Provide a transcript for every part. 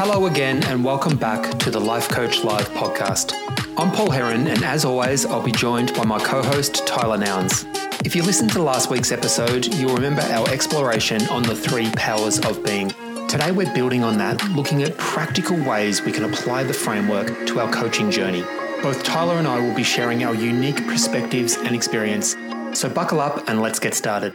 Hello again, and welcome back to the Life Coach Live podcast. I'm Paul Heron, and as always, I'll be joined by my co host, Tyler Nouns. If you listened to last week's episode, you'll remember our exploration on the three powers of being. Today, we're building on that, looking at practical ways we can apply the framework to our coaching journey. Both Tyler and I will be sharing our unique perspectives and experience. So, buckle up and let's get started.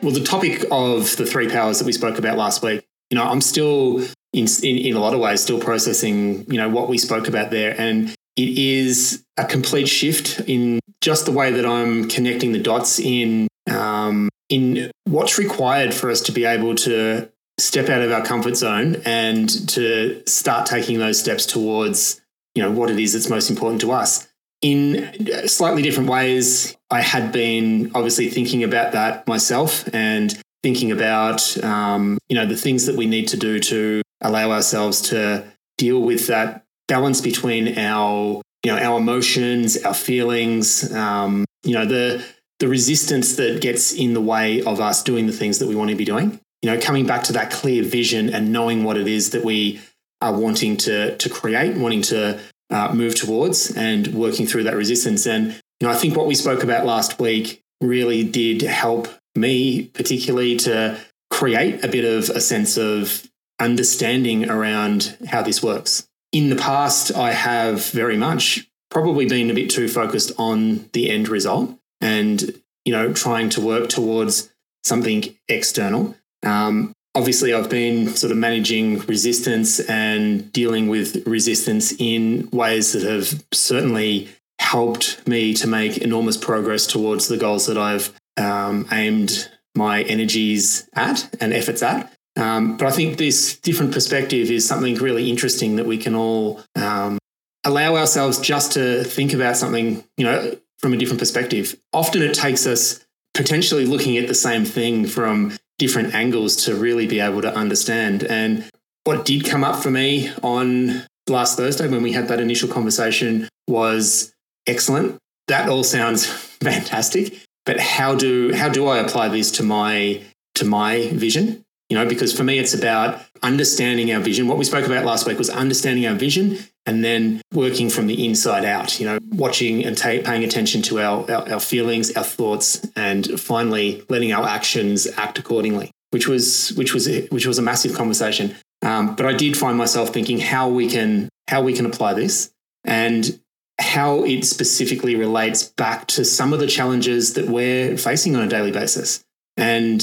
Well, the topic of the three powers that we spoke about last week, you know, I'm still in, in, in a lot of ways still processing, you know, what we spoke about there. And it is a complete shift in just the way that I'm connecting the dots in um, in what's required for us to be able to step out of our comfort zone and to start taking those steps towards you know what it is that's most important to us in slightly different ways i had been obviously thinking about that myself and thinking about um, you know the things that we need to do to allow ourselves to deal with that balance between our you know our emotions our feelings um, you know the the resistance that gets in the way of us doing the things that we want to be doing. You know coming back to that clear vision and knowing what it is that we are wanting to to create wanting to uh, move towards and working through that resistance. And you know i think what we spoke about last week really did help me particularly to create a bit of a sense of understanding around how this works in the past, I have very much probably been a bit too focused on the end result and, you know, trying to work towards something external. Um, obviously, I've been sort of managing resistance and dealing with resistance in ways that have certainly helped me to make enormous progress towards the goals that I've um, aimed my energies at and efforts at. Um, but I think this different perspective is something really interesting that we can all um, allow ourselves just to think about something, you know, from a different perspective. Often it takes us potentially looking at the same thing from different angles to really be able to understand. And what did come up for me on last Thursday when we had that initial conversation was excellent. That all sounds fantastic, but how do how do I apply this to my to my vision? you know, because for me, it's about understanding our vision. What we spoke about last week was understanding our vision and then working from the inside out, you know, watching and ta- paying attention to our, our, our feelings, our thoughts, and finally letting our actions act accordingly, which was, which was, which was a massive conversation. Um, but I did find myself thinking how we can, how we can apply this and how it specifically relates back to some of the challenges that we're facing on a daily basis. And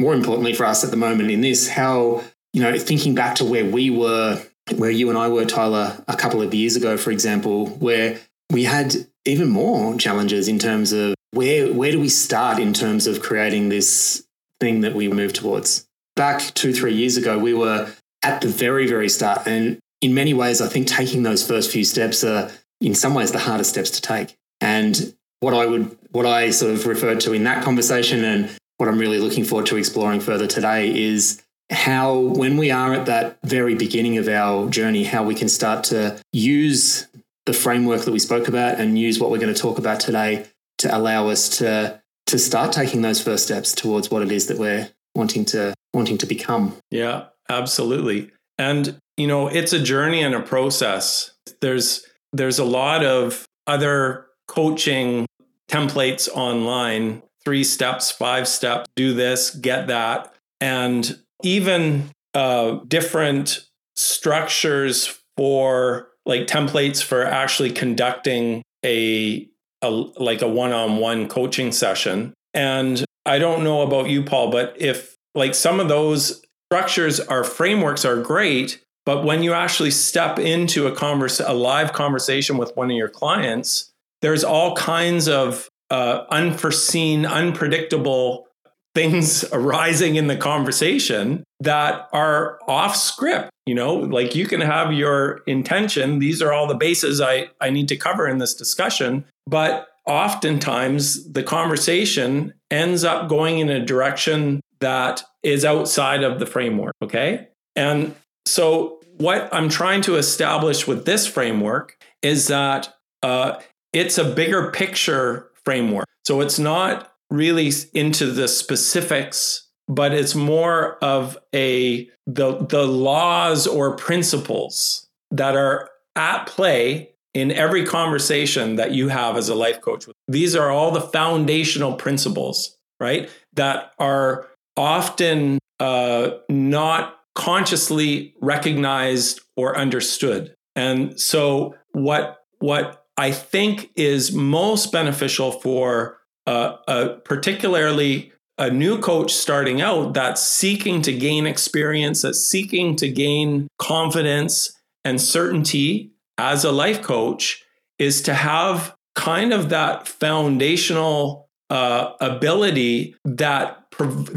more importantly for us at the moment in this, how, you know, thinking back to where we were, where you and I were, Tyler, a couple of years ago, for example, where we had even more challenges in terms of where where do we start in terms of creating this thing that we move towards. Back two, three years ago, we were at the very, very start. And in many ways, I think taking those first few steps are in some ways the hardest steps to take. And what I would what I sort of referred to in that conversation and what I'm really looking forward to exploring further today is how, when we are at that very beginning of our journey, how we can start to use the framework that we spoke about and use what we're going to talk about today to allow us to to start taking those first steps towards what it is that we're wanting to wanting to become. Yeah, absolutely. And you know, it's a journey and a process. There's there's a lot of other coaching templates online three steps, five steps, do this, get that. And even uh, different structures for like templates for actually conducting a, a like a one-on-one coaching session. And I don't know about you, Paul, but if like some of those structures or frameworks are great, but when you actually step into a converse, a live conversation with one of your clients, there's all kinds of uh, unforeseen, unpredictable things arising in the conversation that are off script you know? Like you can have your intention. These are all the bases i i need to cover in this discussion. But oftentimes the conversation ends up going in a direction that is outside of the framework okay? And so what i'm trying to establish with this framework is that uh, it's a bigger picture framework. So it's not really into the specifics but it's more of a the the laws or principles that are at play in every conversation that you have as a life coach. These are all the foundational principles, right? That are often uh, not consciously recognized or understood. And so, what what I think is most beneficial for uh, a particularly a new coach starting out that's seeking to gain experience, that's seeking to gain confidence and certainty as a life coach is to have kind of that foundational uh, ability that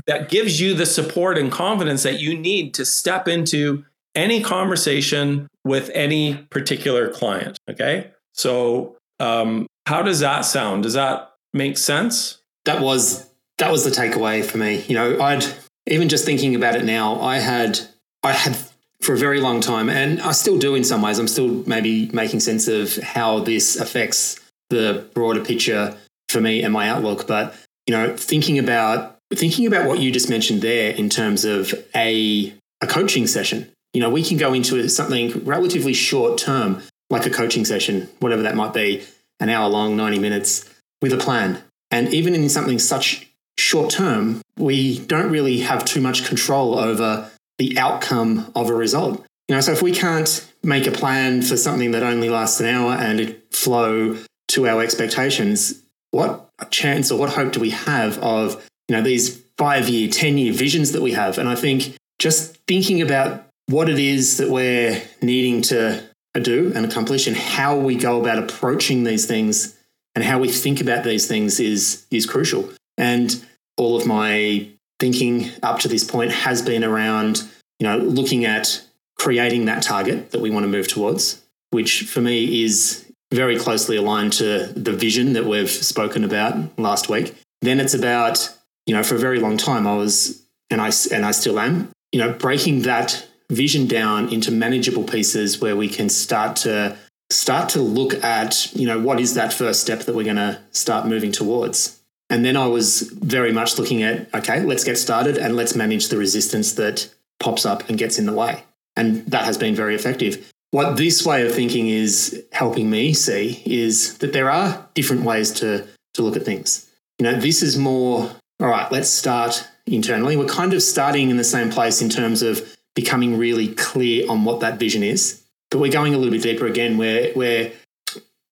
that gives you the support and confidence that you need to step into any conversation with any particular client. Okay, so um, how does that sound? Does that make sense? That was that was the takeaway for me. You know, I'd even just thinking about it now, I had I had for a very long time, and I still do in some ways. I'm still maybe making sense of how this affects the broader picture for me and my outlook. But you know, thinking about thinking about what you just mentioned there in terms of a a coaching session. You know, we can go into something relatively short term, like a coaching session, whatever that might be, an hour long, 90 minutes, with a plan. And even in something such short term, we don't really have too much control over the outcome of a result. You know, so if we can't make a plan for something that only lasts an hour and it flow to our expectations, what chance or what hope do we have of, you know, these five year, 10 year visions that we have? And I think just thinking about what it is that we're needing to do and accomplish and how we go about approaching these things and how we think about these things is is crucial. And all of my thinking up to this point has been around, you know, looking at creating that target that we want to move towards, which for me is very closely aligned to the vision that we've spoken about last week. Then it's about, you know, for a very long time I was and I and I still am, you know, breaking that vision down into manageable pieces where we can start to start to look at, you know, what is that first step that we're going to start moving towards. And then I was very much looking at, okay, let's get started and let's manage the resistance that pops up and gets in the way. And that has been very effective. What this way of thinking is helping me see is that there are different ways to, to look at things. You know, this is more, all right, let's start internally. We're kind of starting in the same place in terms of becoming really clear on what that vision is. But we're going a little bit deeper again, where, where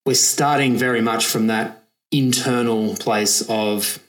we're starting very much from that internal place of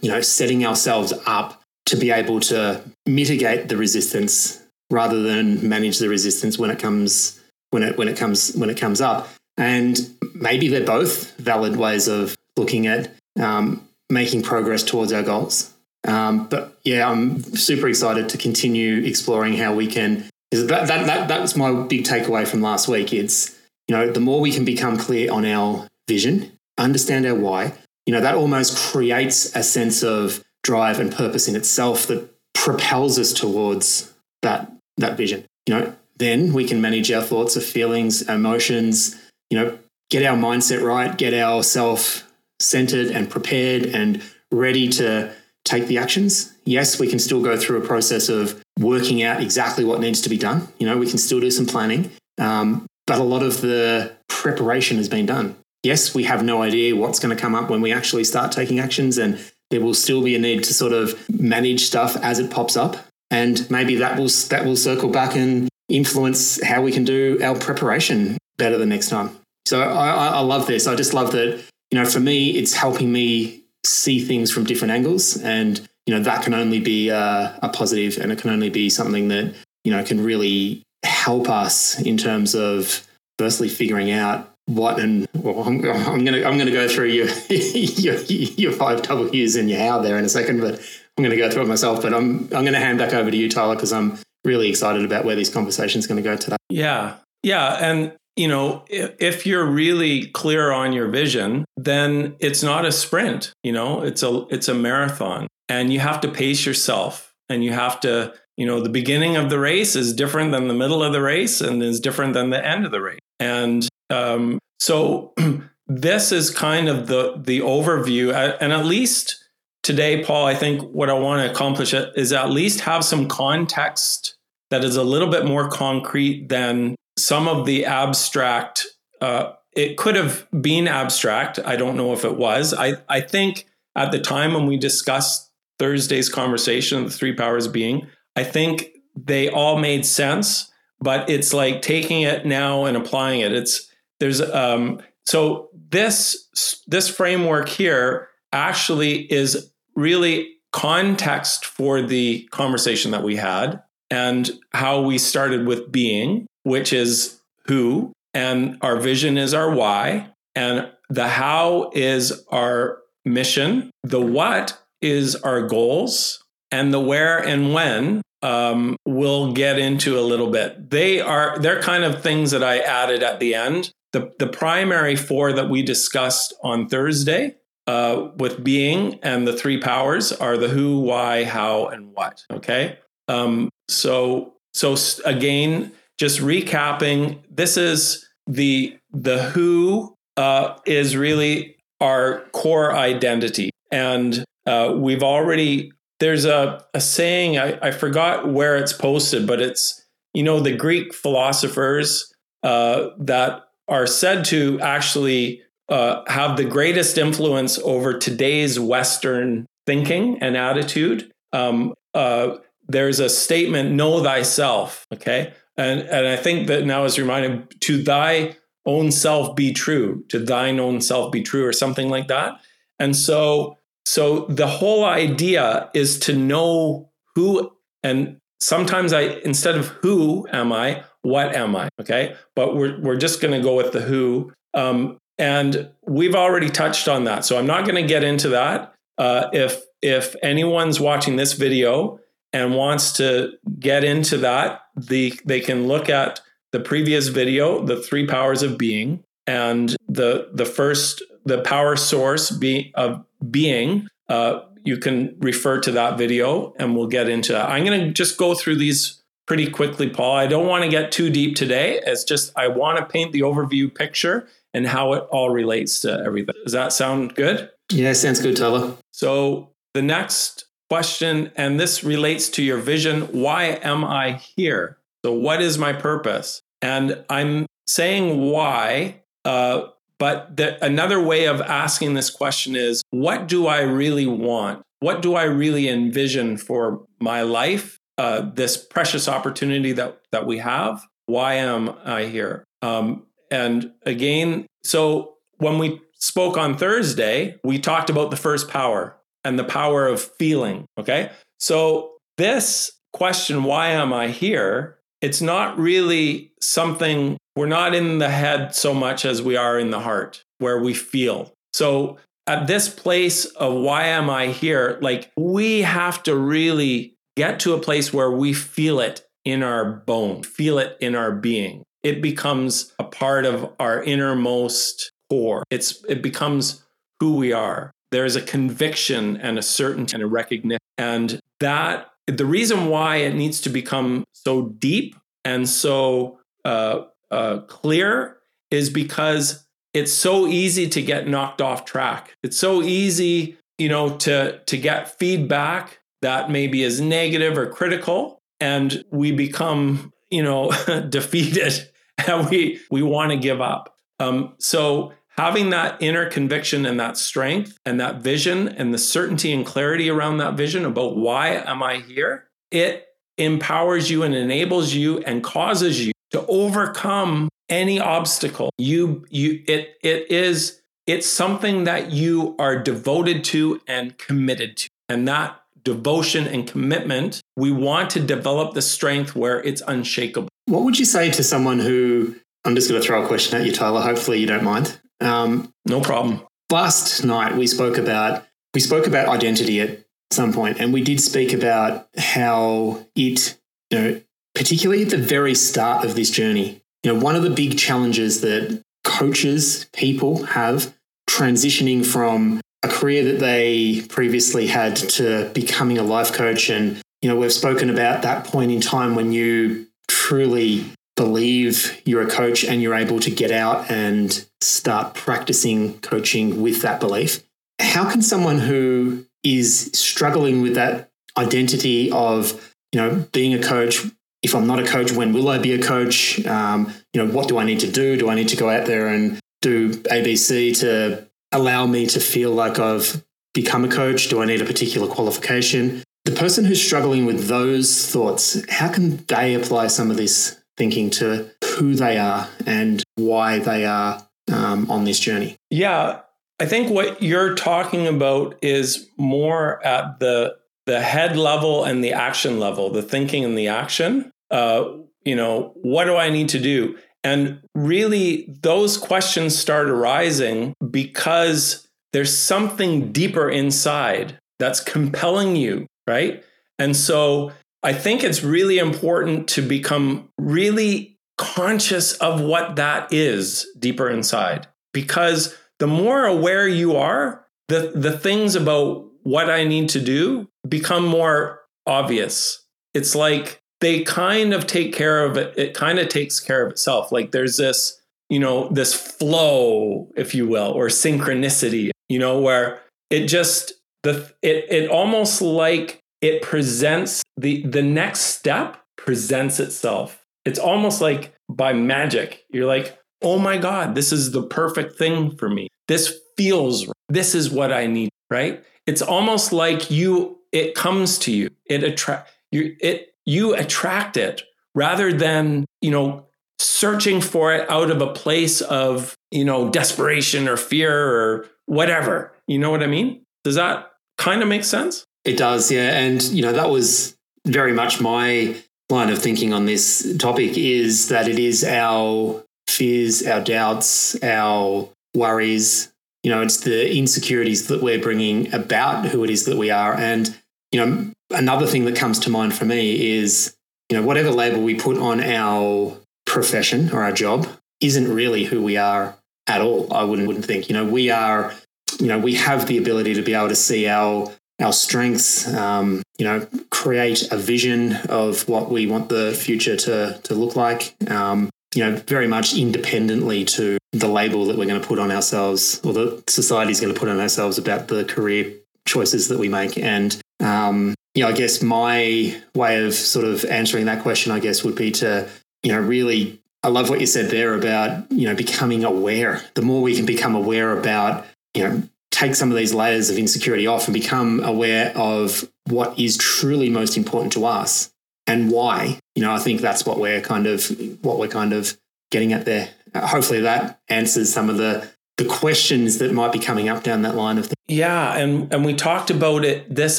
you know setting ourselves up to be able to mitigate the resistance rather than manage the resistance when it comes when it when it comes when it comes up and maybe they're both valid ways of looking at um, making progress towards our goals um, but yeah i'm super excited to continue exploring how we can that, that, that, that was my big takeaway from last week it's you know the more we can become clear on our vision understand our why, you know, that almost creates a sense of drive and purpose in itself that propels us towards that that vision. You know, then we can manage our thoughts, our feelings, emotions, you know, get our mindset right, get ourselves centered and prepared and ready to take the actions. Yes, we can still go through a process of working out exactly what needs to be done. You know, we can still do some planning, um, but a lot of the preparation has been done yes, we have no idea what's going to come up when we actually start taking actions, and there will still be a need to sort of manage stuff as it pops up, and maybe that will that will circle back and influence how we can do our preparation better the next time. So I, I love this. I just love that. You know, for me, it's helping me see things from different angles, and you know that can only be a, a positive, and it can only be something that you know can really help us in terms of firstly figuring out what and well, I'm, I'm, gonna I'm gonna go through your, your your five W's and your how there in a second, but I'm gonna go through it myself. But I'm I'm gonna hand back over to you, Tyler, because I'm really excited about where this conversation is going to go today. Yeah, yeah, and you know, if, if you're really clear on your vision, then it's not a sprint. You know, it's a it's a marathon, and you have to pace yourself, and you have to you know the beginning of the race is different than the middle of the race and is different than the end of the race and um, so this is kind of the the overview, and at least today, Paul, I think what I want to accomplish is at least have some context that is a little bit more concrete than some of the abstract. Uh, it could have been abstract. I don't know if it was. I, I think at the time when we discussed Thursday's conversation, the three powers being, I think they all made sense, but it's like taking it now and applying it. It's there's um so this this framework here actually is really context for the conversation that we had and how we started with being, which is who, and our vision is our why, and the how is our mission, the what is our goals, and the where and when um, we'll get into a little bit. They are they're kind of things that I added at the end. The the primary four that we discussed on Thursday uh, with being and the three powers are the who, why, how, and what. Okay. Um, so so again, just recapping, this is the the who uh, is really our core identity, and uh, we've already there's a, a saying I, I forgot where it's posted, but it's you know the Greek philosophers uh, that are said to actually uh, have the greatest influence over today's Western thinking and attitude. Um, uh, there's a statement, know thyself. Okay. And, and I think that now is reminded to thy own self be true, to thine own self be true, or something like that. And so, so the whole idea is to know who, and sometimes I, instead of who am I, what am I? Okay. But we're, we're just going to go with the who. Um, and we've already touched on that. So I'm not going to get into that. Uh, if, if anyone's watching this video and wants to get into that, the, they can look at the previous video, the three powers of being, and the the first the power source be, of being. Uh, you can refer to that video, and we'll get into that. I'm going to just go through these pretty quickly, Paul. I don't want to get too deep today. It's just I want to paint the overview picture and how it all relates to everything. Does that sound good? Yeah, sounds good, Tyler. So the next question, and this relates to your vision why am I here? So, what is my purpose? And I'm saying why, uh, but the, another way of asking this question is what do I really want? What do I really envision for my life? Uh, this precious opportunity that, that we have. Why am I here? Um, and again, so when we spoke on Thursday, we talked about the first power, and the power of feeling. Okay. So, this question, why am I here? It's not really something we're not in the head so much as we are in the heart where we feel. So, at this place of why am I here, like we have to really get to a place where we feel it in our bone, feel it in our being. It becomes a part of our innermost core. It's it becomes who we are there's a conviction and a certainty and a recognition. And that the reason why it needs to become so deep and so uh, uh, clear is because it's so easy to get knocked off track. It's so easy, you know, to to get feedback that maybe is negative or critical, and we become, you know, defeated, and we we want to give up. Um, so having that inner conviction and that strength and that vision and the certainty and clarity around that vision about why am I here, it empowers you and enables you and causes you to overcome any obstacle. You you it it is it's something that you are devoted to and committed to. And that devotion and commitment, we want to develop the strength where it's unshakable. What would you say to someone who I'm just going to throw a question at you, Tyler. Hopefully, you don't mind. Um, no problem. Last night we spoke about we spoke about identity at some point, and we did speak about how it, you know, particularly at the very start of this journey, you know, one of the big challenges that coaches, people have transitioning from a career that they previously had to becoming a life coach, and you know, we've spoken about that point in time when you truly believe you're a coach and you're able to get out and start practicing coaching with that belief. How can someone who is struggling with that identity of, you know, being a coach. If I'm not a coach, when will I be a coach? Um, you know, what do I need to do? Do I need to go out there and do ABC to allow me to feel like I've become a coach? Do I need a particular qualification? The person who's struggling with those thoughts, how can they apply some of this thinking to who they are and why they are um, on this journey? Yeah, I think what you're talking about is more at the the head level and the action level, the thinking and the action. Uh, you know, what do I need to do? And really, those questions start arising because there's something deeper inside that's compelling you, right? And so I think it's really important to become really conscious of what that is deeper inside because the more aware you are, the, the things about what I need to do become more obvious. It's like they kind of take care of it. It kind of takes care of itself. Like there's this, you know, this flow, if you will, or synchronicity, you know, where it just the it it almost like it presents the the next step presents itself. It's almost like by magic. You're like, oh my God, this is the perfect thing for me. This feels, this is what I need, right? It's almost like you, it comes to you. It attract you, it, you attract it rather than, you know, searching for it out of a place of, you know, desperation or fear or whatever. You know what I mean? Does that kind of make sense? It does, yeah. And, you know, that was very much my line of thinking on this topic is that it is our fears, our doubts, our worries. You know, it's the insecurities that we're bringing about who it is that we are. And, you know, another thing that comes to mind for me is, you know, whatever label we put on our profession or our job isn't really who we are at all. I wouldn't, wouldn't think. You know, we are, you know, we have the ability to be able to see our our strengths, um, you know, create a vision of what we want the future to to look like. Um, you know, very much independently to the label that we're going to put on ourselves or the society is going to put on ourselves about the career choices that we make. And, um, you know, I guess my way of sort of answering that question, I guess, would be to, you know, really, I love what you said there about, you know, becoming aware. The more we can become aware about, you know, take some of these layers of insecurity off and become aware of what is truly most important to us and why. You know, I think that's what we're kind of what we're kind of getting at there. Uh, hopefully, that answers some of the the questions that might be coming up down that line of things. Yeah, and and we talked about it this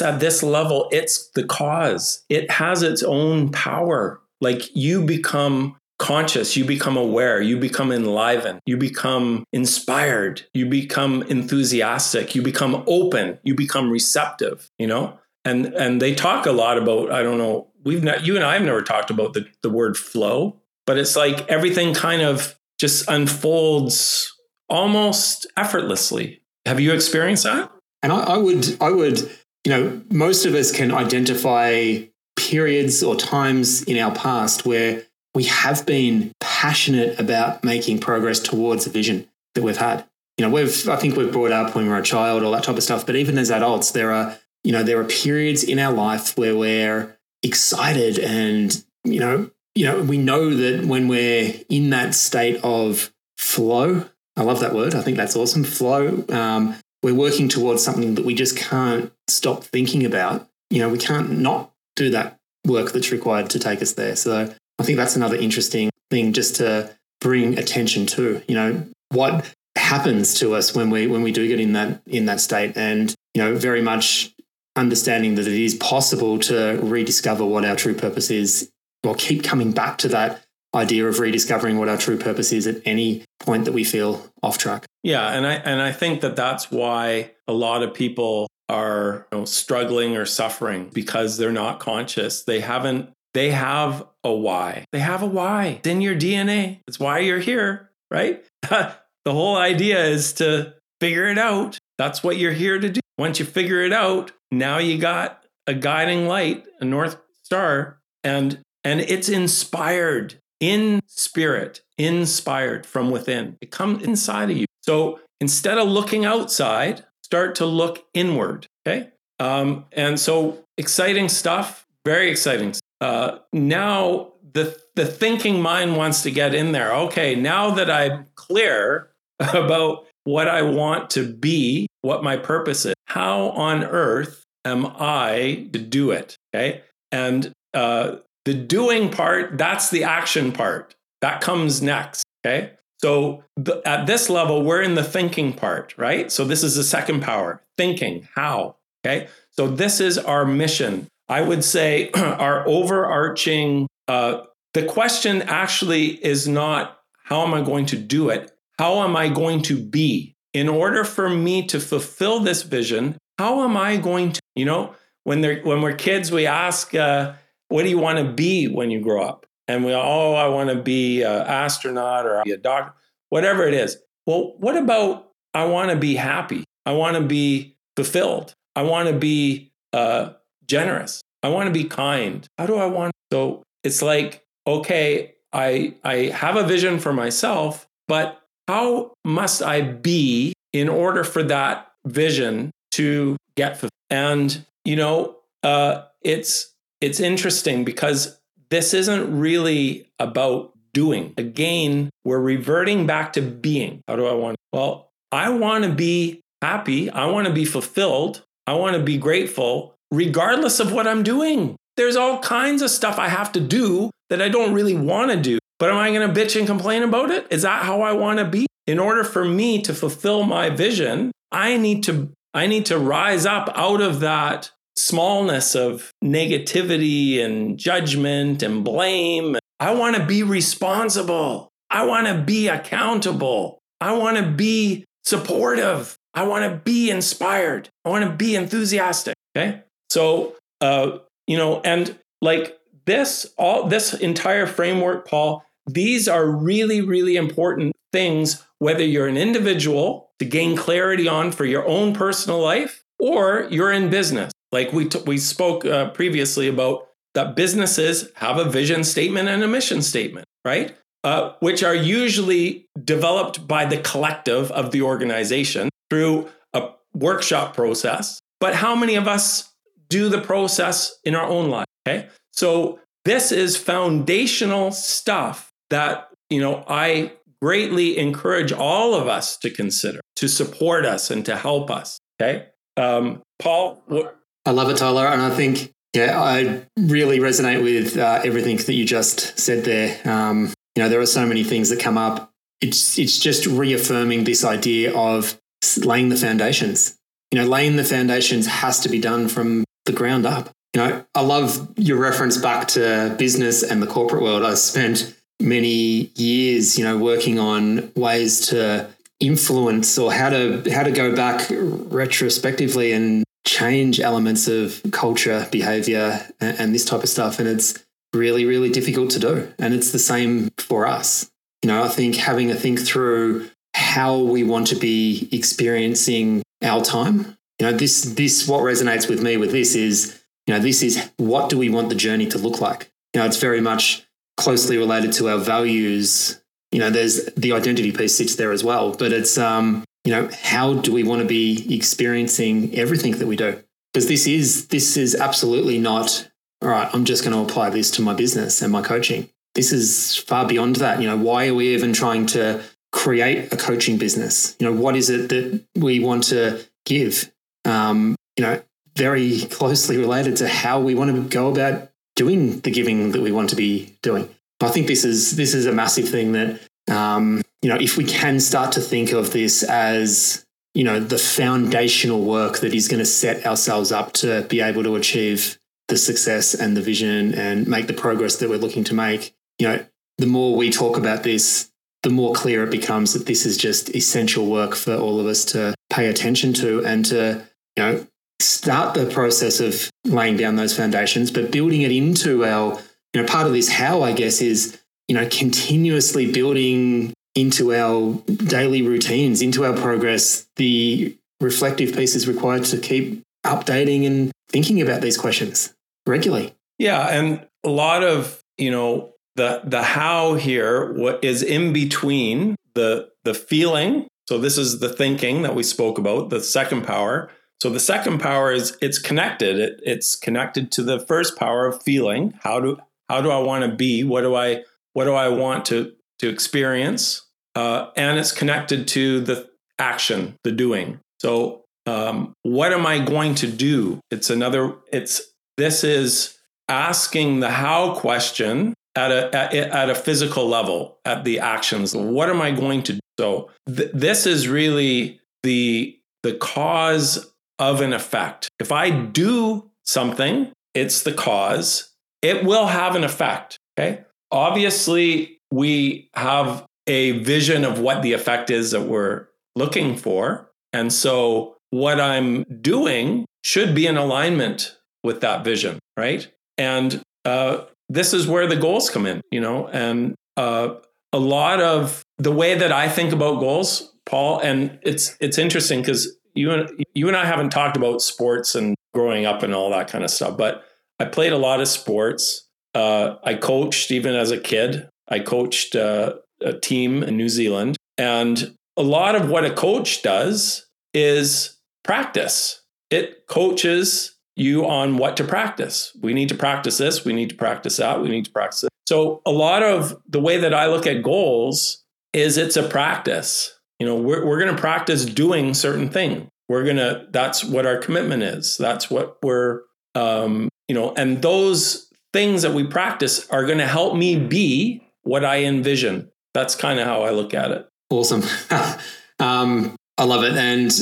at this level. It's the cause. It has its own power. Like you become conscious, you become aware, you become enlivened, you become inspired, you become enthusiastic, you become open, you become receptive, you know? And and they talk a lot about, I don't know, we've not you and I have never talked about the, the word flow, but it's like everything kind of just unfolds almost effortlessly. Have you experienced that? And I, I would I would, you know, most of us can identify periods or times in our past where we have been passionate about making progress towards a vision that we've had. You know, we've I think we've brought up when we we're a child, all that type of stuff. But even as adults, there are, you know, there are periods in our life where we're excited and, you know, you know, we know that when we're in that state of flow, I love that word. I think that's awesome. Flow. Um, we're working towards something that we just can't stop thinking about. You know, we can't not do that work that's required to take us there. So I think that's another interesting thing just to bring attention to. You know, what happens to us when we when we do get in that in that state, and you know, very much understanding that it is possible to rediscover what our true purpose is, or keep coming back to that idea of rediscovering what our true purpose is at any point that we feel off track. Yeah, and I and I think that that's why a lot of people are you know, struggling or suffering because they're not conscious. They haven't they have a why. They have a why. It's in your DNA. It's why you're here, right? the whole idea is to figure it out. That's what you're here to do. Once you figure it out, now you got a guiding light, a north star, and and it's inspired in spirit, inspired from within. It comes inside of you. So instead of looking outside, start to look inward. Okay. Um, and so exciting stuff, very exciting. Uh, now the the thinking mind wants to get in there. Okay, now that I'm clear about what I want to be, what my purpose is, how on earth am I to do it? Okay, and uh, the doing part, that's the action part. That comes next. Okay. So at this level, we're in the thinking part, right? So this is the second power thinking, how. Okay. So this is our mission. I would say our overarching, uh, the question actually is not how am I going to do it? How am I going to be? In order for me to fulfill this vision, how am I going to, you know, when they're when we're kids, we ask, uh, what do you want to be when you grow up? And we, oh, I want to be an astronaut or be a doctor, whatever it is. Well, what about I want to be happy? I want to be fulfilled. I want to be uh, generous. I want to be kind. How do I want? So it's like, okay, I I have a vision for myself, but how must I be in order for that vision to get fulfilled? And you know, uh, it's it's interesting because this isn't really about doing. Again, we're reverting back to being. How do I want? Well, I want to be happy. I want to be fulfilled. I want to be grateful, regardless of what I'm doing. There's all kinds of stuff I have to do that I don't really want to do. But am I going to bitch and complain about it? Is that how I want to be? In order for me to fulfill my vision, I need to I need to rise up out of that smallness of negativity and judgment and blame. I want to be responsible. I want to be accountable. I want to be supportive. I want to be inspired. I want to be enthusiastic. Okay. So, uh, you know, and like this, all this entire framework, Paul, these are really, really important things, whether you're an individual to gain clarity on for your own personal life or you're in business. Like we t- we spoke uh, previously about that businesses have a vision statement and a mission statement, right? Uh, which are usually developed by the collective of the organization through a workshop process. But how many of us do the process in our own life? Okay, so this is foundational stuff that you know I greatly encourage all of us to consider to support us and to help us. Okay, um, Paul, what, I love it, Tyler. And I think, yeah, I really resonate with uh, everything that you just said there. Um, you know, there are so many things that come up. It's, it's just reaffirming this idea of laying the foundations. You know, laying the foundations has to be done from the ground up. You know, I love your reference back to business and the corporate world. I spent many years, you know, working on ways to influence or how to how to go back retrospectively and change elements of culture, behavior, and, and this type of stuff. And it's really, really difficult to do. And it's the same for us. You know, I think having to think through how we want to be experiencing our time. You know, this this what resonates with me with this is, you know, this is what do we want the journey to look like? You know, it's very much closely related to our values. You know, there's the identity piece sits there as well, but it's um, you know, how do we want to be experiencing everything that we do? Because this is this is absolutely not all right. I'm just going to apply this to my business and my coaching. This is far beyond that. You know, why are we even trying to create a coaching business? You know, what is it that we want to give? Um, you know, very closely related to how we want to go about doing the giving that we want to be doing. I think this is this is a massive thing that um, you know, if we can start to think of this as, you know, the foundational work that is going to set ourselves up to be able to achieve the success and the vision and make the progress that we're looking to make, you know, the more we talk about this, the more clear it becomes that this is just essential work for all of us to pay attention to and to, you know, start the process of laying down those foundations, but building it into our, you know, part of this how, I guess, is, you know, continuously building into our daily routines, into our progress, the reflective piece is required to keep updating and thinking about these questions regularly. Yeah, and a lot of, you know, the the how here what is in between the the feeling. So this is the thinking that we spoke about, the second power, So the second power is it's connected. It, it's connected to the first power of feeling. How do how do I want to be? What do I what do I want to to experience? Uh, and it's connected to the action, the doing. So um, what am I going to do? It's another. It's this is asking the how question at a at, at a physical level at the actions. What am I going to do? So th- this is really the the cause of an effect. If I do something, it's the cause. It will have an effect. Okay. Obviously, we have a vision of what the effect is that we're looking for. And so what I'm doing should be in alignment with that vision, right? And uh, this is where the goals come in, you know, and uh, a lot of the way that I think about goals, Paul, and it's it's interesting because you and you and I haven't talked about sports and growing up and all that kind of stuff, but I played a lot of sports. Uh, I coached even as a kid. I coached uh, a team in New Zealand, and a lot of what a coach does is practice. It coaches you on what to practice. We need to practice this. We need to practice that. We need to practice it. So a lot of the way that I look at goals is it's a practice. You know, we're, we're going to practice doing certain thing. We're going to, that's what our commitment is. That's what we're, um, you know, and those things that we practice are going to help me be what I envision. That's kind of how I look at it. Awesome. um, I love it. And,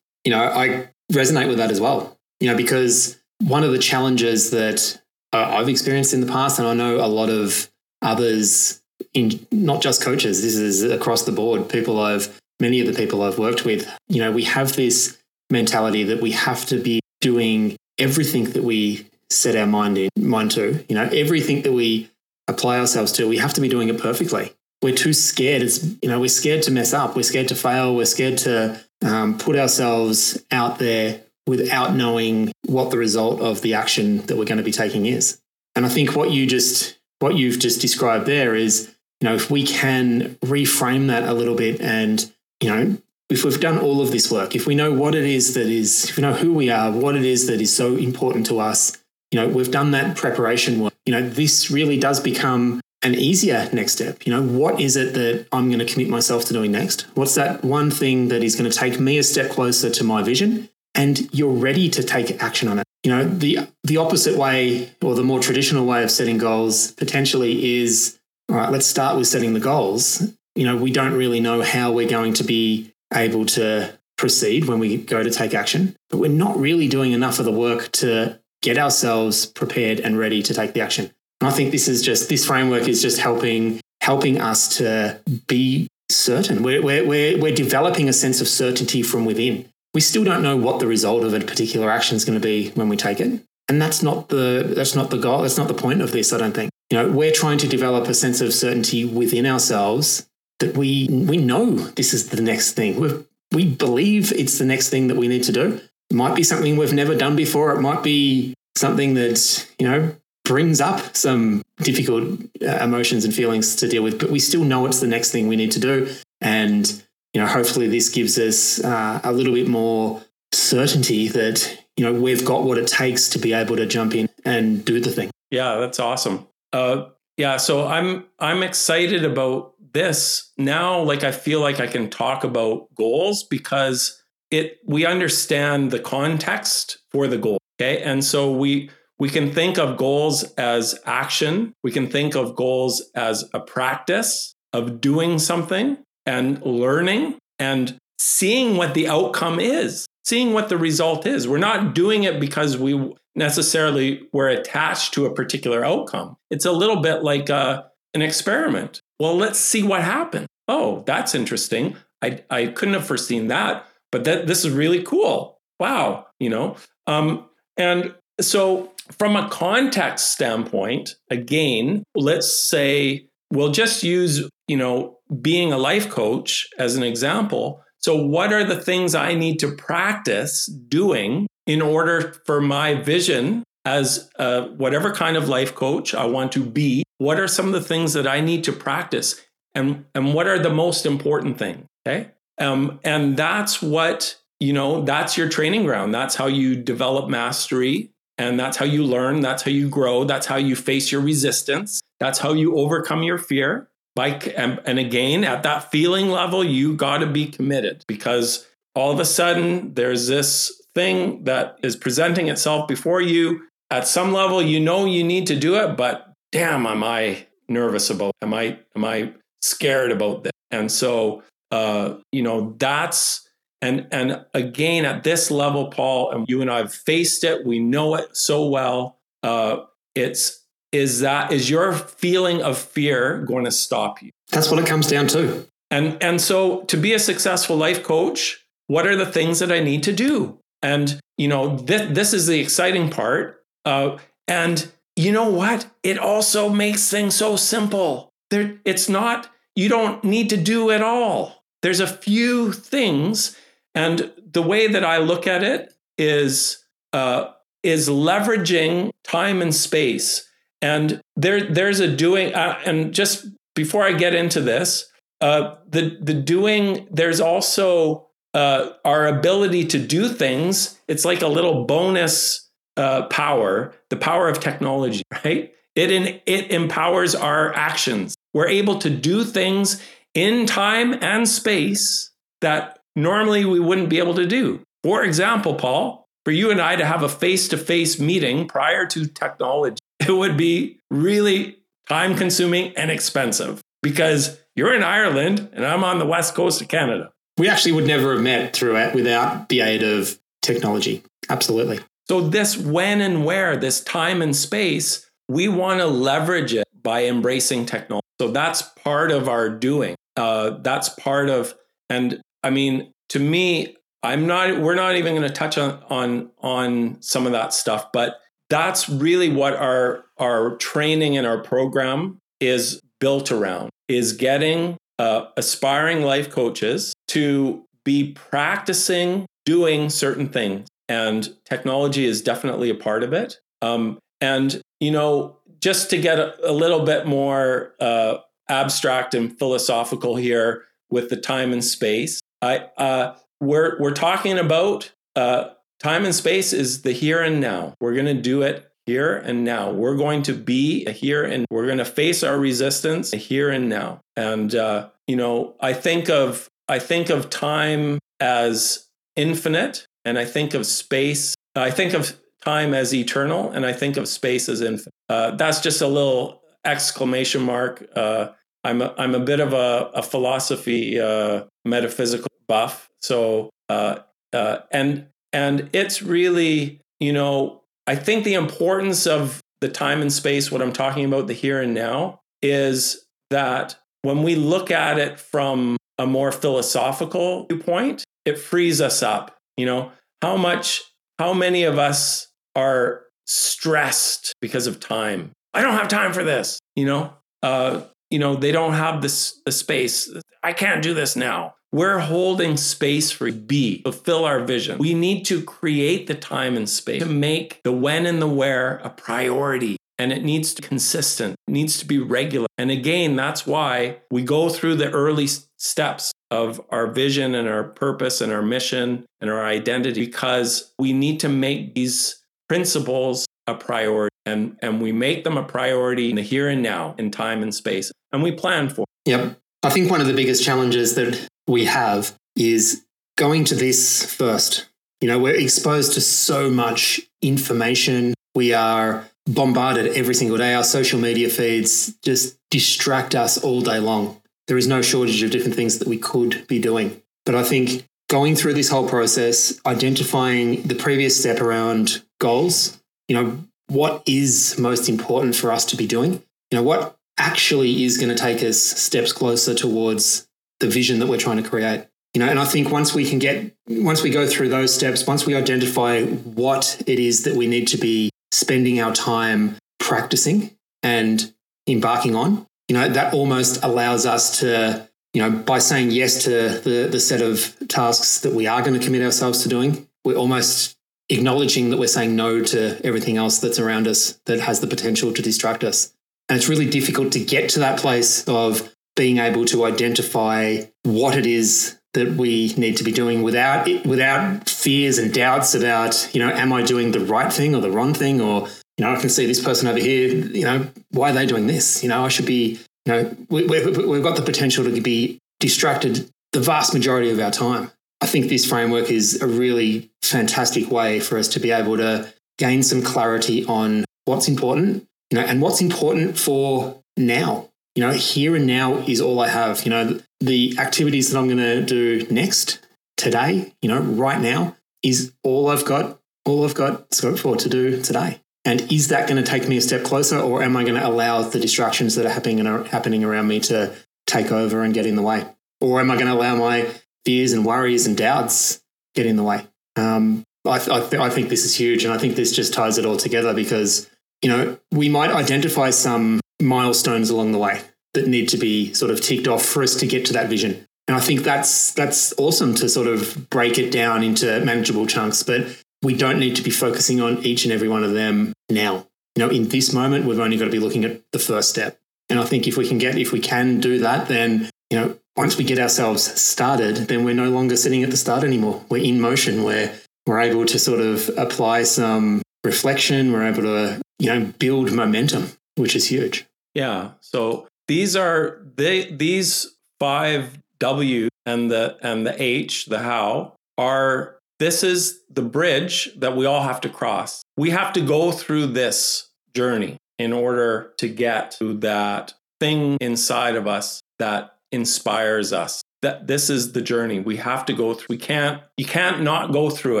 you know, I resonate with that as well, you know, because one of the challenges that uh, I've experienced in the past, and I know a lot of others in not just coaches, this is across the board, people I've, many of the people I've worked with, you know, we have this mentality that we have to be doing everything that we set our mind in mind to, you know, everything that we apply ourselves to, we have to be doing it perfectly. We're too scared. It's, you know, we're scared to mess up. We're scared to fail. We're scared to um, put ourselves out there without knowing what the result of the action that we're going to be taking is. And I think what you just what you've just described there is, you know, if we can reframe that a little bit and, you know, if we've done all of this work, if we know what it is that is, if we know who we are, what it is that is so important to us, you know, we've done that preparation work. You know, this really does become an easier next step. You know, what is it that I'm going to commit myself to doing next? What's that one thing that is going to take me a step closer to my vision? And you're ready to take action on it. You know, the the opposite way or the more traditional way of setting goals potentially is all right, let's start with setting the goals. You know, we don't really know how we're going to be able to proceed when we go to take action, but we're not really doing enough of the work to get ourselves prepared and ready to take the action. And I think this is just this framework is just helping helping us to be certain. We're, we're, we're, we're developing a sense of certainty from within. We still don't know what the result of a particular action is going to be when we take it. And that's not the that's not the goal. That's not the point of this, I don't think. You know, we're trying to develop a sense of certainty within ourselves that we we know this is the next thing. We we believe it's the next thing that we need to do. It might be something we've never done before. It might be something that, you know, brings up some difficult uh, emotions and feelings to deal with, but we still know it's the next thing we need to do. And, you know, hopefully this gives us uh, a little bit more certainty that, you know, we've got what it takes to be able to jump in and do the thing. Yeah, that's awesome. Uh, yeah, so I'm I'm excited about this now. Like I feel like I can talk about goals because it we understand the context for the goal. Okay, and so we we can think of goals as action. We can think of goals as a practice of doing something and learning and seeing what the outcome is, seeing what the result is. We're not doing it because we necessarily were attached to a particular outcome. It's a little bit like a, uh, an experiment. Well, let's see what happens. Oh, that's interesting. I, I couldn't have foreseen that, but that this is really cool. Wow, you know. Um, and so from a context standpoint, again, let's say we'll just use, you know, being a life coach as an example. So, what are the things I need to practice doing in order for my vision as a, whatever kind of life coach I want to be? What are some of the things that I need to practice? And, and what are the most important things? Okay. Um, and that's what you know, that's your training ground. That's how you develop mastery. And that's how you learn. That's how you grow. That's how you face your resistance. That's how you overcome your fear. Like, and, and again, at that feeling level, you got to be committed because all of a sudden there's this thing that is presenting itself before you. At some level, you know you need to do it, but damn, am I nervous about? Am I am I scared about this? And so, uh, you know, that's and and again at this level, Paul, and you and I have faced it. We know it so well. Uh, it's is that is your feeling of fear going to stop you? That's what it comes down to. And and so to be a successful life coach, what are the things that I need to do? And you know, this this is the exciting part. Uh, and you know what? It also makes things so simple. There, it's not. You don't need to do it all. There's a few things, and the way that I look at it is uh, is leveraging time and space. And there, there's a doing. Uh, and just before I get into this, uh, the the doing. There's also uh, our ability to do things. It's like a little bonus uh, power, the power of technology, right? It in, it empowers our actions. We're able to do things in time and space that normally we wouldn't be able to do. For example, Paul, for you and I to have a face to face meeting prior to technology, it would be really time consuming and expensive because you're in Ireland and I'm on the west coast of Canada. We actually would never have met throughout without the aid of technology. Absolutely. So, this when and where, this time and space, we want to leverage it by embracing technology. So, that's part of our doing. Uh, that's part of, and I mean, to me, I'm not, we're not even going to touch on, on, on some of that stuff, but that's really what our, our training and our program is built around is getting uh, aspiring life coaches to be practicing doing certain things and technology is definitely a part of it. Um, and you know, just to get a, a little bit more uh, abstract and philosophical here with the time and space, I uh, we're we're talking about uh, time and space is the here and now. We're going to do it here and now. We're going to be here and we're going to face our resistance here and now. And uh, you know, I think of I think of time as infinite and I think of space. I think of time as eternal, and I think of space as infinite. Uh, that's just a little exclamation mark. Uh, I'm a, I'm a bit of a, a philosophy uh, metaphysical buff, so uh, uh, and and it's really you know I think the importance of the time and space, what I'm talking about, the here and now, is that when we look at it from a more philosophical viewpoint, it frees us up you know, how much, how many of us are stressed because of time? I don't have time for this, you know? Uh, you know, they don't have this the space. I can't do this now. We're holding space for B, fulfill our vision. We need to create the time and space to make the when and the where a priority. And it needs to be consistent, needs to be regular. And again, that's why we go through the early steps of our vision and our purpose and our mission and our identity because we need to make these principles a priority and, and we make them a priority in the here and now in time and space and we plan for it. Yep. I think one of the biggest challenges that we have is going to this first. You know, we're exposed to so much information. We are bombarded every single day. Our social media feeds just distract us all day long there is no shortage of different things that we could be doing. But I think going through this whole process, identifying the previous step around goals, you know, what is most important for us to be doing? You know, what actually is going to take us steps closer towards the vision that we're trying to create? You know, and I think once we can get, once we go through those steps, once we identify what it is that we need to be spending our time practicing and embarking on, you know, that almost allows us to, you know, by saying yes to the, the set of tasks that we are going to commit ourselves to doing, we're almost acknowledging that we're saying no to everything else that's around us that has the potential to distract us. And it's really difficult to get to that place of being able to identify what it is that we need to be doing without without fears and doubts about you know am I doing the right thing or the wrong thing or you know I can see this person over here you know why are they doing this you know I should be you know we, we've got the potential to be distracted the vast majority of our time. I think this framework is a really fantastic way for us to be able to gain some clarity on what's important, you know, and what's important for now. You know, here and now is all I have. You know, the activities that I'm going to do next, today, you know, right now, is all I've got, all I've got scope for to do today. And is that going to take me a step closer, or am I going to allow the distractions that are happening are happening around me to take over and get in the way? Or am I going to allow my fears and worries and doubts get in the way? Um, I, th- I, th- I think this is huge, and I think this just ties it all together because you know we might identify some milestones along the way that need to be sort of ticked off for us to get to that vision. And I think that's that's awesome to sort of break it down into manageable chunks, but we don't need to be focusing on each and every one of them now. You know, in this moment, we've only got to be looking at the first step. And I think if we can get if we can do that, then you know, once we get ourselves started, then we're no longer sitting at the start anymore. We're in motion. We're we're able to sort of apply some reflection. We're able to you know build momentum, which is huge. Yeah. So these are they these five W and the and the H, the how, are this is the bridge that we all have to cross. We have to go through this journey in order to get to that thing inside of us that inspires us. That this is the journey we have to go through. We can't you can't not go through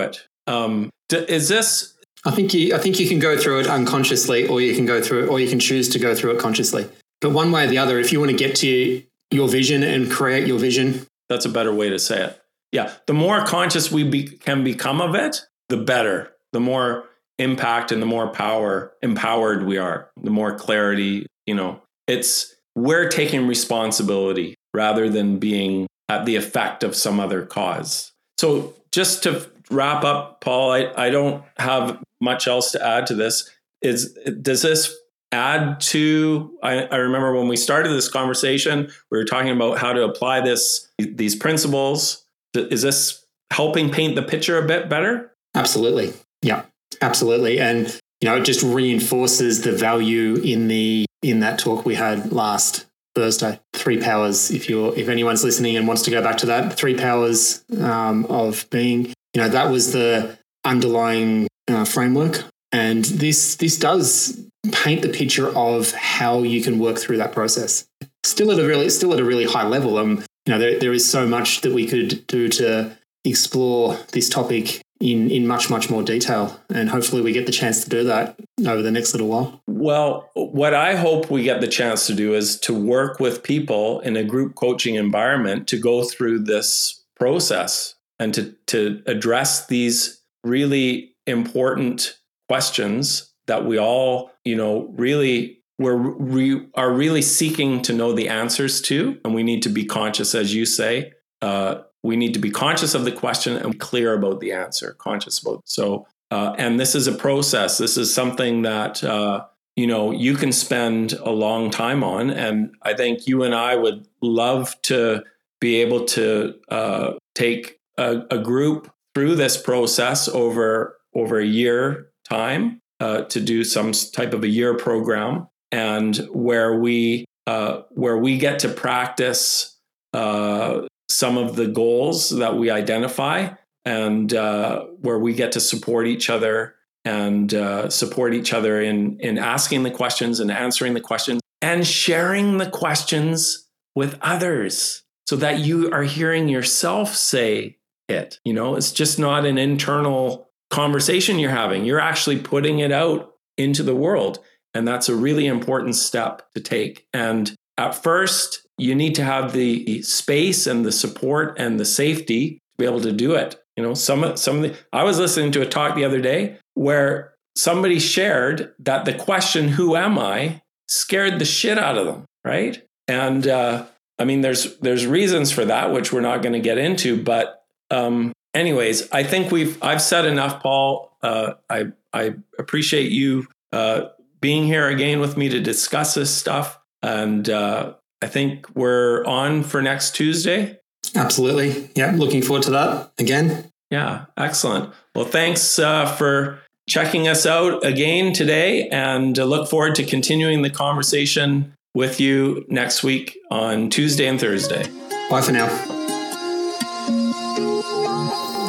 it. Um, is this I think you I think you can go through it unconsciously or you can go through it or you can choose to go through it consciously. But one way or the other, if you want to get to your vision and create your vision, that's a better way to say it. Yeah, the more conscious we be, can become of it, the better. The more impact and the more power empowered we are, the more clarity, you know. It's we're taking responsibility rather than being at the effect of some other cause. So just to wrap up, Paul, I, I don't have much else to add to this. Is does this add to I, I, remember when we started this conversation we were talking about how to apply this these principles. Is this helping paint the picture a bit better? Absolutely. Yeah absolutely. And you know it just reinforces the value in the in that talk we had last thursday. Three powers if you're if anyone's listening and wants to go back to that three powers um, of being you know that was the underlying uh, framework and this this does paint the picture of how you can work through that process. Still at a really still at a really high level. Um, you know, there, there is so much that we could do to explore this topic in in much much more detail and hopefully we get the chance to do that over the next little while well what i hope we get the chance to do is to work with people in a group coaching environment to go through this process and to to address these really important questions that we all, you know, really we're we are really seeking to know the answers to, and we need to be conscious, as you say. Uh, we need to be conscious of the question and clear about the answer, conscious about. So, uh, and this is a process. This is something that uh, you know you can spend a long time on, and I think you and I would love to be able to uh, take a, a group through this process over over a year time uh, to do some type of a year program, and where we uh, where we get to practice uh, some of the goals that we identify, and uh, where we get to support each other and uh, support each other in in asking the questions and answering the questions and sharing the questions with others so that you are hearing yourself say it you know it's just not an internal conversation you're having. You're actually putting it out into the world. And that's a really important step to take. And at first, you need to have the space and the support and the safety to be able to do it. You know, some some of the I was listening to a talk the other day where somebody shared that the question "Who am I?" scared the shit out of them, right? And uh, I mean, there's there's reasons for that, which we're not going to get into, but um, anyways, I think we've I've said enough, Paul. Uh, I I appreciate you uh, being here again with me to discuss this stuff, and uh, I think we're on for next Tuesday. Absolutely. Yeah, looking forward to that again. Yeah, excellent. Well, thanks uh, for checking us out again today and uh, look forward to continuing the conversation with you next week on Tuesday and Thursday. Bye for now.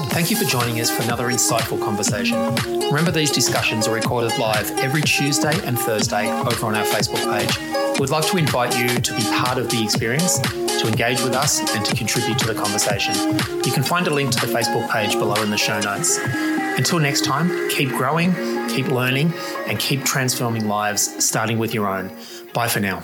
Thank you for joining us for another insightful conversation. Remember, these discussions are recorded live every Tuesday and Thursday over on our Facebook page. We'd like to invite you to be part of the experience, to engage with us, and to contribute to the conversation. You can find a link to the Facebook page below in the show notes. Until next time, keep growing, keep learning, and keep transforming lives, starting with your own. Bye for now.